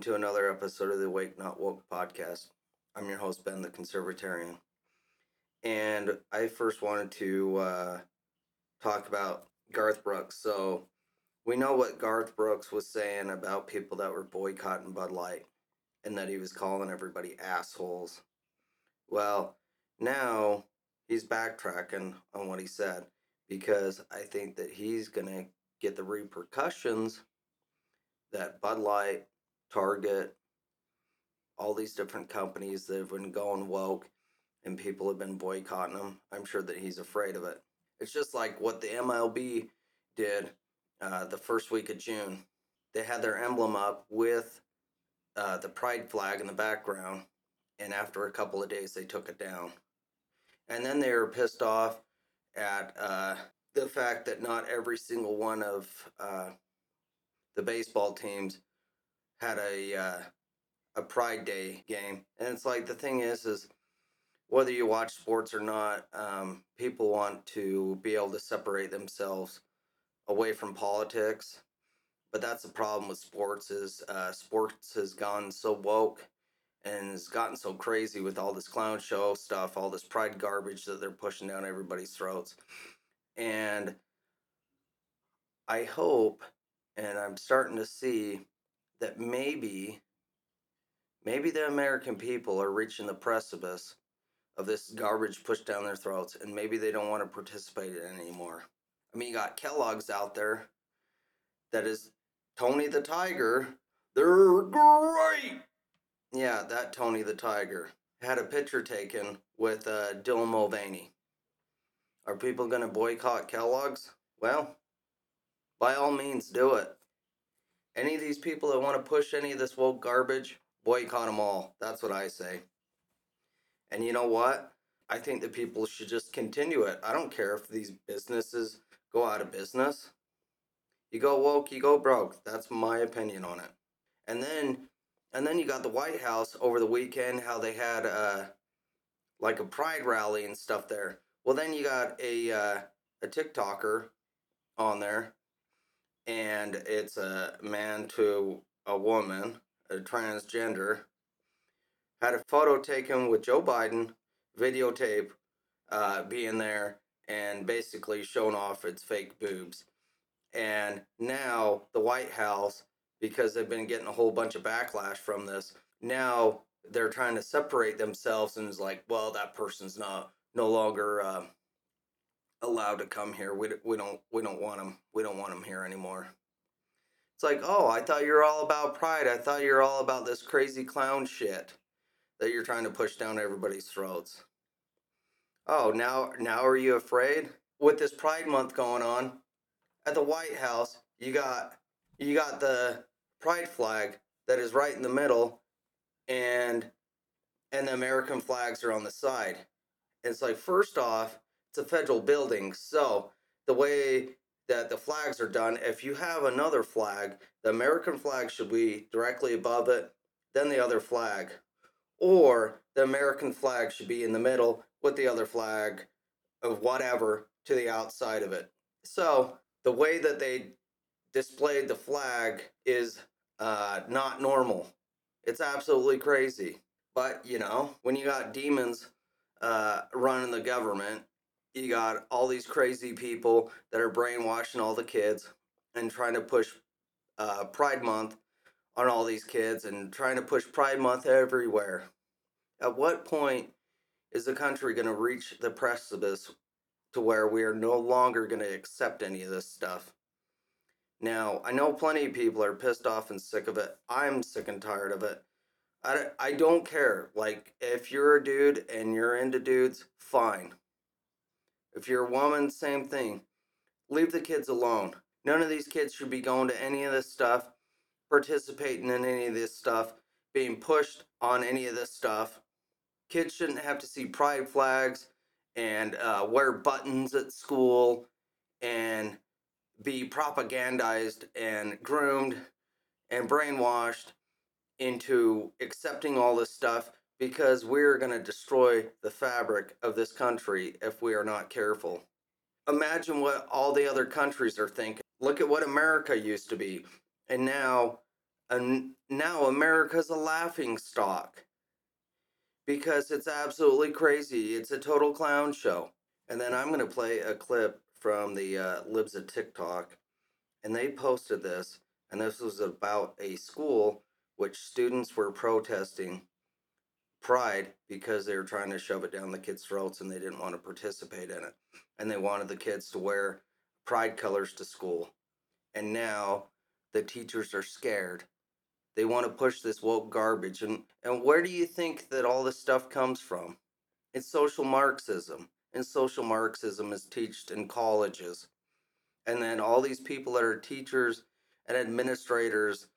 to another episode of the Wake Not Woke podcast. I'm your host, Ben the Conservatarian. And I first wanted to uh, talk about Garth Brooks. So, we know what Garth Brooks was saying about people that were boycotting Bud Light and that he was calling everybody assholes. Well, now he's backtracking on what he said because I think that he's going to get the repercussions that Bud Light, Target, all these different companies that have been going woke and people have been boycotting them. I'm sure that he's afraid of it. It's just like what the MLB did uh, the first week of June. They had their emblem up with uh, the pride flag in the background, and after a couple of days, they took it down. And then they were pissed off at uh, the fact that not every single one of uh, the baseball teams had a uh, a Pride Day game, and it's like the thing is, is whether you watch sports or not, um, people want to be able to separate themselves away from politics. But that's the problem with sports is uh, sports has gone so woke and has gotten so crazy with all this clown show stuff, all this pride garbage that they're pushing down everybody's throats. And I hope, and I'm starting to see that maybe, maybe the American people are reaching the precipice of this garbage pushed down their throats, and maybe they don't want to participate in it anymore. I mean, you got Kellogg's out there that is Tony the Tiger. They're great. Yeah, that Tony the Tiger had a picture taken with uh, Dylan Mulvaney. Are people going to boycott Kellogg's? Well, by all means, do it. Any of these people that want to push any of this woke garbage, boycott them all. That's what I say. And you know what? I think that people should just continue it. I don't care if these businesses go out of business. You go woke, you go broke. That's my opinion on it. And then and then you got the White House over the weekend how they had uh like a pride rally and stuff there. Well, then you got a uh, a TikToker on there and it's a man to a woman, a transgender had a photo taken with Joe Biden, videotape uh, being there, and basically showing off its fake boobs. And now the White House, because they've been getting a whole bunch of backlash from this, now they're trying to separate themselves and it's like, well, that person's not no longer uh, allowed to come here. We, we don't we don't want them. We don't want them here anymore. It's like, oh, I thought you were all about pride. I thought you were all about this crazy clown shit that you're trying to push down everybody's throats. Oh, now now are you afraid? With this Pride Month going on, at the White House, you got you got the pride flag that is right in the middle and and the American flags are on the side. And it's like first off, it's a federal building, so the way that the flags are done, if you have another flag, the American flag should be directly above it, then the other flag or the American flag should be in the middle with the other flag of whatever to the outside of it. So the way that they displayed the flag is uh, not normal. It's absolutely crazy. But you know, when you got demons uh, running the government, you got all these crazy people that are brainwashing all the kids and trying to push uh, Pride Month on all these kids and trying to push Pride Month everywhere. At what point is the country going to reach the precipice to where we are no longer going to accept any of this stuff? Now, I know plenty of people are pissed off and sick of it. I'm sick and tired of it. I, I don't care. Like, if you're a dude and you're into dudes, fine. If you're a woman, same thing. Leave the kids alone. None of these kids should be going to any of this stuff participating in any of this stuff, being pushed on any of this stuff. Kids shouldn't have to see pride flags and uh, wear buttons at school and be propagandized and groomed and brainwashed into accepting all this stuff because we're going to destroy the fabric of this country if we are not careful. Imagine what all the other countries are thinking. Look at what America used to be and now And now America's a laughing stock because it's absolutely crazy. It's a total clown show. And then I'm going to play a clip from the uh, Libs of TikTok, and they posted this, and this was about a school which students were protesting pride because they were trying to shove it down the kids' throats and they didn't want to participate in it. And they wanted the kids to wear pride colors to school. And now the teachers are scared. They want to push this woke garbage. And, and where do you think that all this stuff comes from? It's social Marxism. And social Marxism is taught in colleges. And then all these people that are teachers and administrators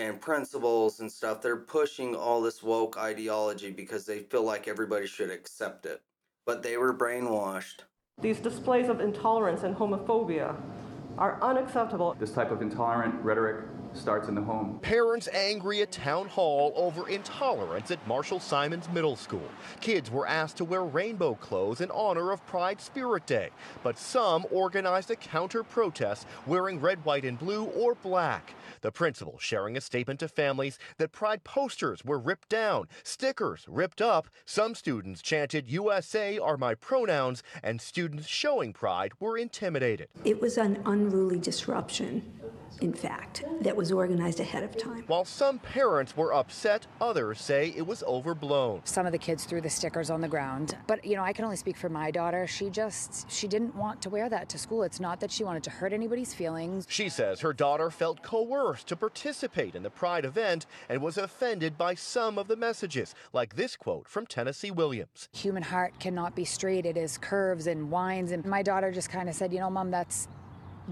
and principals and stuff, they're pushing all this woke ideology because they feel like everybody should accept it. But they were brainwashed. These displays of intolerance and homophobia are unacceptable. This type of intolerant rhetoric starts in the home. Parents angry at town hall over intolerance at Marshall Simonds Middle School. Kids were asked to wear rainbow clothes in honor of Pride Spirit Day, but some organized a counter protest wearing red, white, and blue or black. The principal sharing a statement to families that pride posters were ripped down, stickers ripped up. Some students chanted, USA are my pronouns, and students showing pride were intimidated. It was an unruly disruption in fact, that was organized ahead of time. While some parents were upset, others say it was overblown. Some of the kids threw the stickers on the ground, but you know, I can only speak for my daughter. She just she didn't want to wear that to school. It's not that she wanted to hurt anybody's feelings. She says her daughter felt coerced to participate in the pride event and was offended by some of the messages, like this quote from Tennessee Williams. Human heart cannot be straight. It is curves and winds and my daughter just kind of said, "You know, mom, that's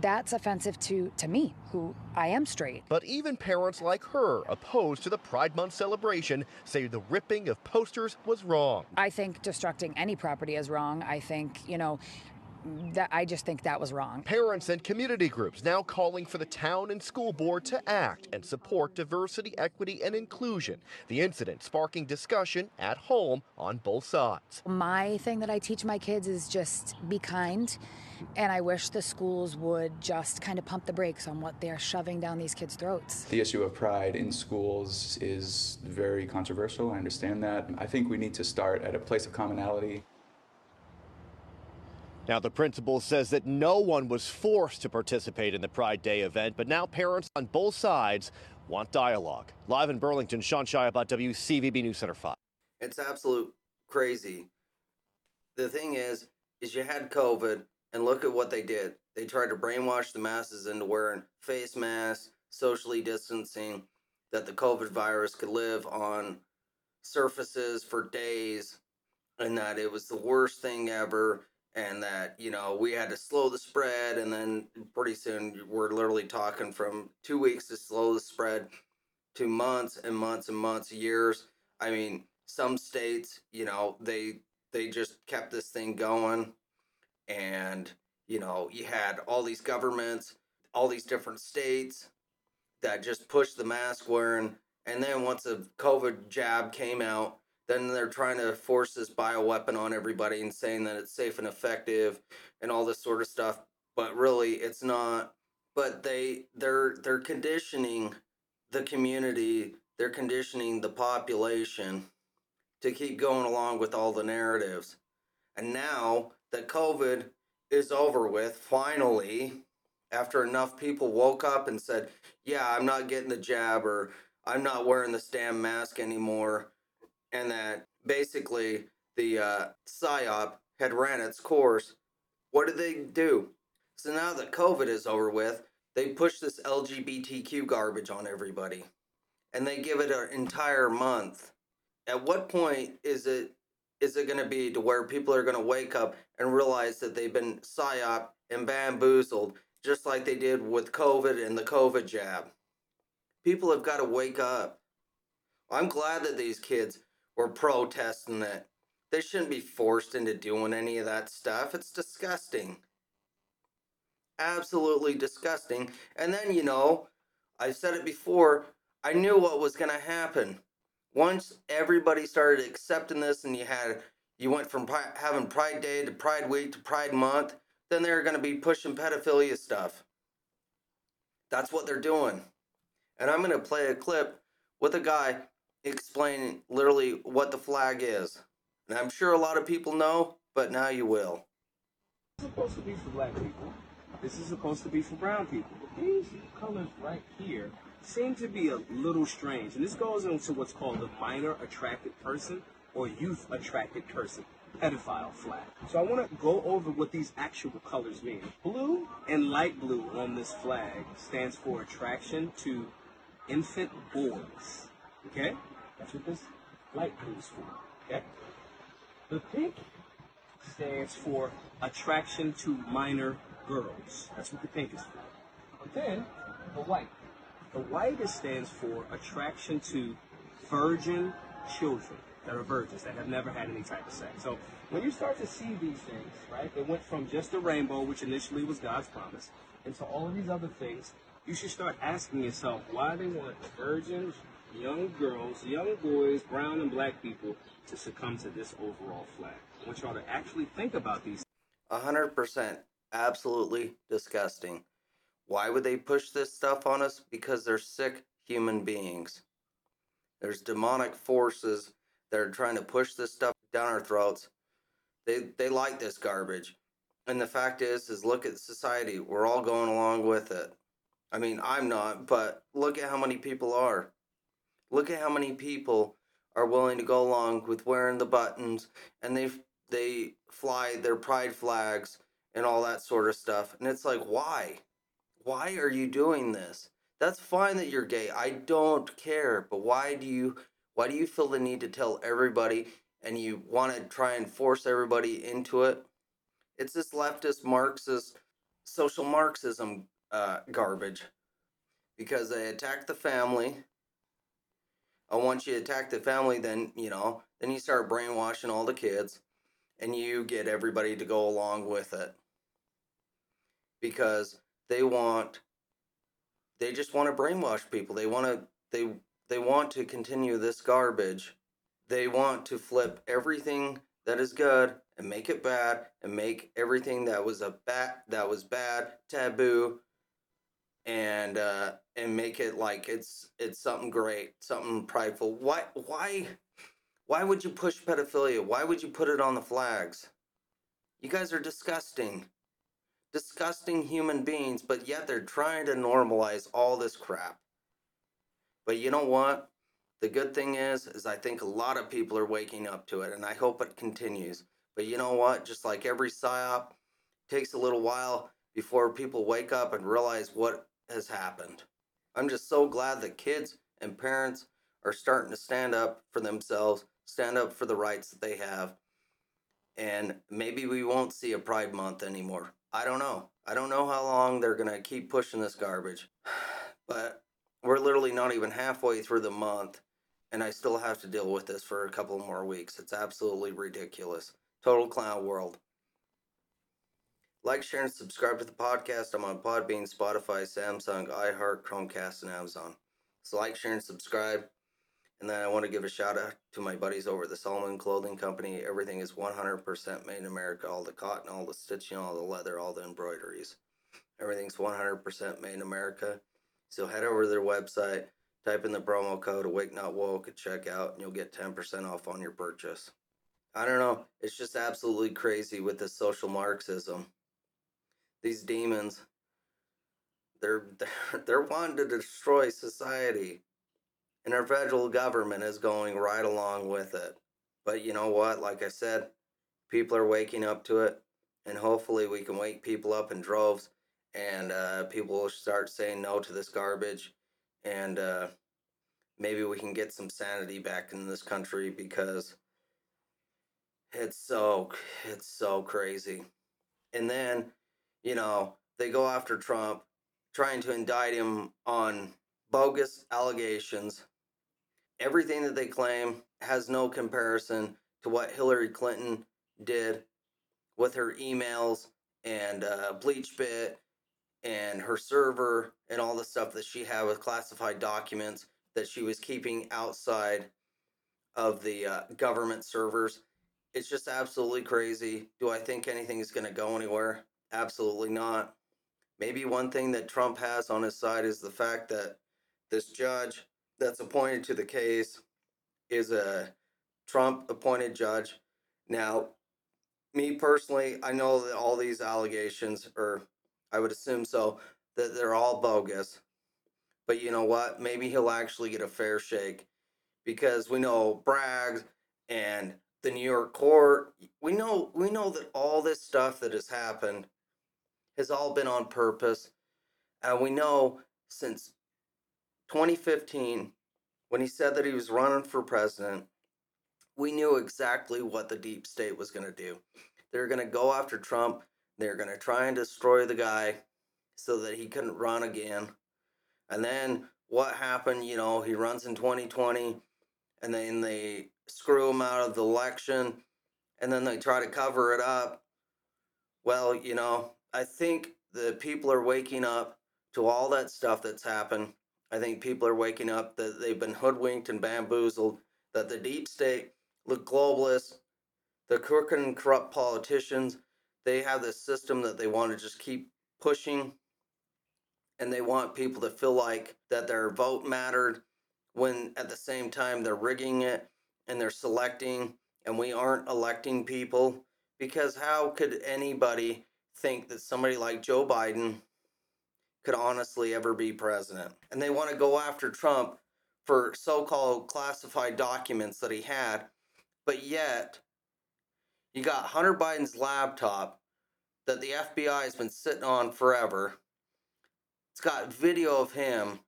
that's offensive to, to me, who I am straight. But even parents like her, opposed to the Pride Month celebration, say the ripping of posters was wrong. I think destructing any property is wrong. I think, you know, that I just think that was wrong. Parents and community groups now calling for the town and school board to act and support diversity, equity, and inclusion. The incident sparking discussion at home on both sides. My thing that I teach my kids is just be kind. And I wish the schools would just kind of pump the brakes on what they're shoving down these kids' throats. The issue of pride in schools is very controversial. I understand that. I think we need to start at a place of commonality. Now, the principal says that no one was forced to participate in the Pride Day event, but now parents on both sides want dialogue. Live in Burlington, Sean about WCVB News Center 5. It's absolute crazy. The thing is, is you had COVID, and look at what they did. They tried to brainwash the masses into wearing face masks, socially distancing, that the COVID virus could live on surfaces for days, and that it was the worst thing ever and that you know we had to slow the spread and then pretty soon we're literally talking from two weeks to slow the spread to months and months and months years i mean some states you know they they just kept this thing going and you know you had all these governments all these different states that just pushed the mask wearing and then once the covid jab came out then they're trying to force this bioweapon on everybody and saying that it's safe and effective and all this sort of stuff but really it's not. But they they're they're conditioning the community they're conditioning the population to keep going along with all the narratives. And now that covid is over with finally after enough people woke up and said yeah i'm not getting the jab or i'm not wearing this damn mask anymore and that basically the uh, psyop had ran its course. What did they do? So now that COVID is over with, they push this LGBTQ garbage on everybody, and they give it an entire month. At what point is it is it going to be to where people are going to wake up and realize that they've been psyop and bamboozled, just like they did with COVID and the COVID jab? People have got to wake up. I'm glad that these kids were protesting it. They shouldn't be forced into doing any of that stuff. It's disgusting. Absolutely disgusting. And then, you know, I've said it before, I knew what was going to happen. Once everybody started accepting this and you had you went from having Pride Day to Pride Week to Pride Month, then they're going to be pushing pedophilia stuff. That's what they're doing. And I'm going to play a clip with a guy explaining literally what the flag is. And I'm sure a lot of people know, but now you will. This is supposed to be for black people. This is supposed to be for brown people. These colors right here seem to be a little strange. And this goes into what's called the minor attracted person or youth attracted person pedophile flag. So I want to go over what these actual colors mean. Blue and light blue on this flag stands for attraction to infant boys. Okay? That's what this light blue is for. Okay? The pink stands for attraction to minor girls. That's what the pink is for. But then the white. The white is stands for attraction to virgin children that are virgins that have never had any type of sex. So when you start to see these things, right, it went from just a rainbow, which initially was God's promise, into all of these other things. You should start asking yourself why they want virgins, young girls, young boys, brown and black people to succumb to this overall flag. I want y'all to actually think about these A hundred percent. Absolutely disgusting. Why would they push this stuff on us? Because they're sick human beings. There's demonic forces that are trying to push this stuff down our throats. They they like this garbage. And the fact is is look at society. We're all going along with it. I mean, I'm not, but look at how many people are. Look at how many people are willing to go along with wearing the buttons and they they fly their pride flags and all that sort of stuff. And it's like, why? Why are you doing this? That's fine that you're gay. I don't care. But why do you why do you feel the need to tell everybody and you want to try and force everybody into it? It's this leftist Marxist social Marxism uh, garbage because they attack the family. And once you attack the family, then you know, then you start brainwashing all the kids and you get everybody to go along with it because they want they just want to brainwash people they want to they they want to continue this garbage they want to flip everything that is good and make it bad and make everything that was a bad that was bad taboo and uh and make it like it's it's something great something prideful why why why would you push pedophilia? Why would you put it on the flags? You guys are disgusting. Disgusting human beings, but yet they're trying to normalize all this crap. But you know what? The good thing is is I think a lot of people are waking up to it and I hope it continues. But you know what? Just like every psyop takes a little while before people wake up and realize what has happened. I'm just so glad that kids and parents are starting to stand up for themselves stand up for the rights that they have. And maybe we won't see a Pride Month anymore. I don't know. I don't know how long they're going to keep pushing this garbage. But we're literally not even halfway through the month, and I still have to deal with this for a couple more weeks. It's absolutely ridiculous. Total clown world. Like, share, and subscribe to the podcast. I'm on Podbean, Spotify, Samsung, iHeart, Chromecast, and Amazon. So, like, share, and subscribe. And then I want to give a shout out to my buddies over at the Solomon Clothing Company. Everything is 100% made in America. All the cotton, all the stitching, all the leather, all the embroideries. Everything's 100% made in America. So head over to their website, type in the promo code Awake Not Woke at checkout, and you'll get 10% off on your purchase. I don't know. It's just absolutely crazy with this social Marxism. These demons, they're, they're, they're wanting to destroy society and our federal government is going right along with it. But you know what? Like I said, people are waking up to it, and hopefully we can wake people up in droves, and uh, people will start saying no to this garbage, and uh, maybe we can get some sanity back in this country because it's so it's so crazy. And then, you know, they go after Trump, trying to indict him on bogus allegations everything that they claim has no comparison to what Hillary Clinton did with her emails and uh, BleachBit and her server and all the stuff that she had with classified documents that she was keeping outside of the uh, government servers. It's just absolutely crazy. Do I think anything is going to go anywhere? Absolutely not. Maybe one thing that Trump has on his side is the fact that this judge that's appointed to the case is a Trump appointed judge. Now, me personally, I know that all these allegations, or I would assume so, that they're all bogus. But you know what? Maybe he'll actually get a fair shake because we know Bragg and the New York court. We know we know that all this stuff that has happened has all been on purpose, and we know since 2015 when he said that he was running for president, we knew exactly what the deep state was going to do. They're going to go after Trump. They're going to try and destroy the guy so that he couldn't run again. And then what happened? You know, he runs in 2020 and then they screw him out of the election and then they try to cover it up. Well, you know, I think the people are waking up to all that stuff that's happened. I think people are waking up that they've been hoodwinked and bamboozled, that the deep state, the globalists, the crooked and corrupt politicians, they have this system that they want to just keep pushing and they want people to feel like that their vote mattered when at the same time they're rigging it and they're selecting and we aren't electing people because how could anybody think that somebody like Joe Biden could honestly ever be president. And they want to go after Trump for so-called classified documents that he had but yet you got Hunter Biden's laptop that the FBI has been sitting on forever. It's got video of him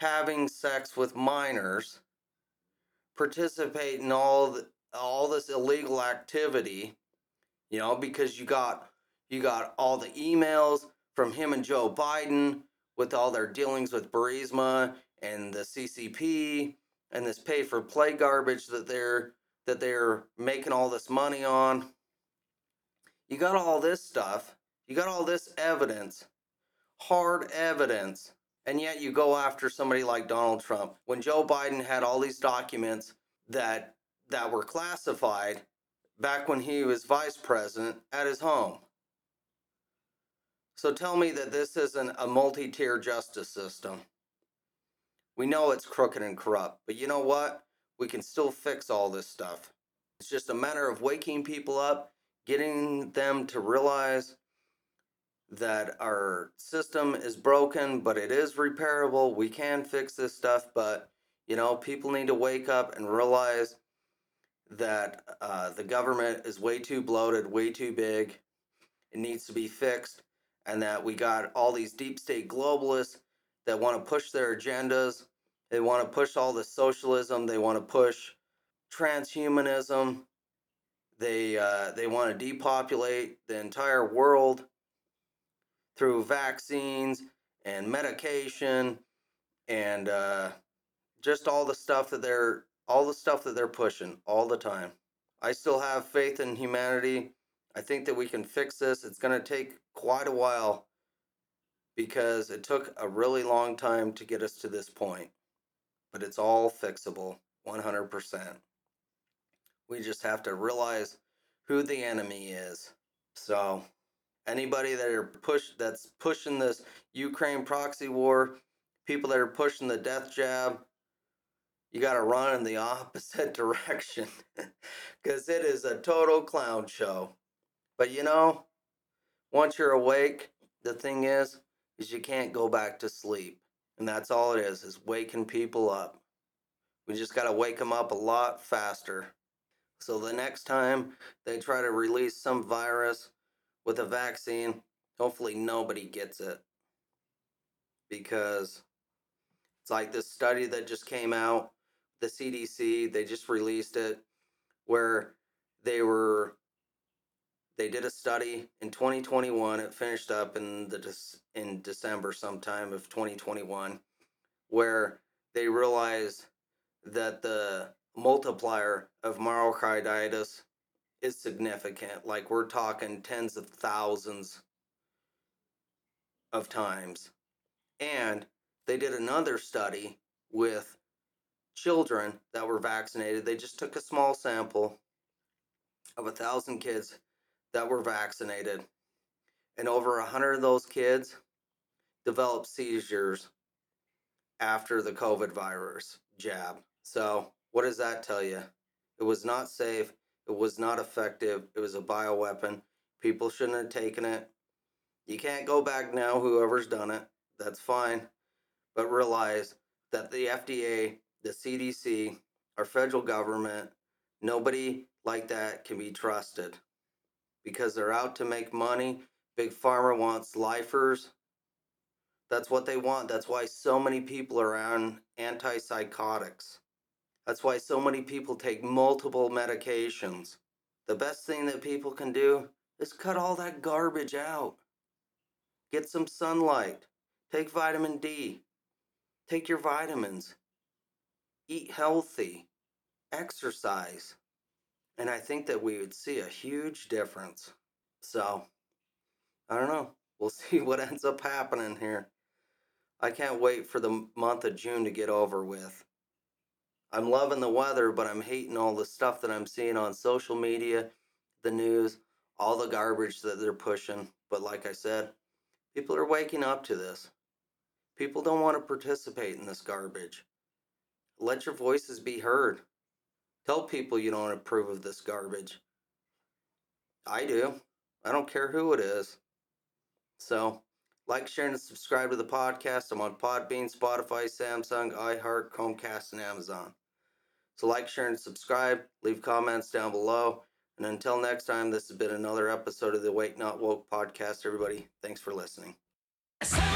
having sex with minors, participate in all the, all this illegal activity, you know, because you got you got all the emails from him and Joe Biden with all their dealings with Burisma and the CCP and this pay for play garbage that they're that they're making all this money on. You got all this stuff. You got all this evidence hard evidence, and yet you go after somebody like Donald Trump. When Joe Biden had all these documents that that were classified back when he was vice president at his home. So tell me that this isn't a multi-tier justice system. We know it's crooked and corrupt, but you know what? We can still fix all this stuff. It's just a matter of waking people up, getting them to realize that our system is broken, but it is repairable. We can fix this stuff, but you know, people need to wake up and realize that uh, the government is way too bloated, way too big. It needs to be fixed, and that we got all these deep state globalists that want to push their agendas. They want to push all the socialism. They want to push transhumanism. They uh, they want to depopulate the entire world through vaccines and medication and uh, just all the stuff that they're all the stuff that they're pushing all the time. I still have faith in humanity. I think that we can fix this. It's going to take quite a while because it took a really long time to get us to this point. But it's all fixable 100%. We just have to realize who the enemy is. So, anybody that are push that's pushing this Ukraine proxy war, people that are pushing the death jab, you got to run in the opposite direction because it is a total clown show. But you know, once you're awake, the thing is, is you can't go back to sleep, and that's all it is: is waking people up. We just got to wake them up a lot faster. So the next time they try to release some virus with a vaccine, hopefully nobody gets it. Because it's like this study that just came out, the CDC, they just released it, where they were they did a study in 2021 it finished up in the in december sometime of 2021 where they realized that the multiplier of myocarditis is significant. Like we're talking tens of thousands of times. And they did another study with children that were vaccinated. They just took a small sample of a thousand kids that were vaccinated. And over a hundred of those kids developed seizures after the COVID virus jab. So, what does that tell you? It was not safe. It was not effective. It was a bioweapon. People shouldn't have taken it. You can't go back now, whoever's done it. That's fine. But realize that the FDA, the CDC, our federal government, nobody like that can be trusted because they're out to make money. Big Pharma wants lifers. That's what they want. That's why so many people are on antipsychotics. That's why so many people take multiple medications. The best thing that people can do is cut all that garbage out. Get some sunlight. Take vitamin D. Take your vitamins. Eat healthy. Exercise. And I think that we would see a huge difference. So, I don't know. We'll see what ends up happening here. I can't wait for the month of June to get over with. I'm loving the weather, but I'm hating all the stuff that I'm seeing on social media, the news, all the garbage that they're pushing. But like I said, people are waking up to this. People don't want to participate in this garbage. Let your voices be heard. Tell people you don't approve of this garbage. I do. I don't care who it is. So, like, share, and subscribe to the podcast. I'm on Podbean, Spotify, Samsung, iHeart, Chromecast, and Amazon. So, like, share, and subscribe. Leave comments down below. And until next time, this has been another episode of the Wake Not Woke podcast. Everybody, thanks for listening. 702 breaking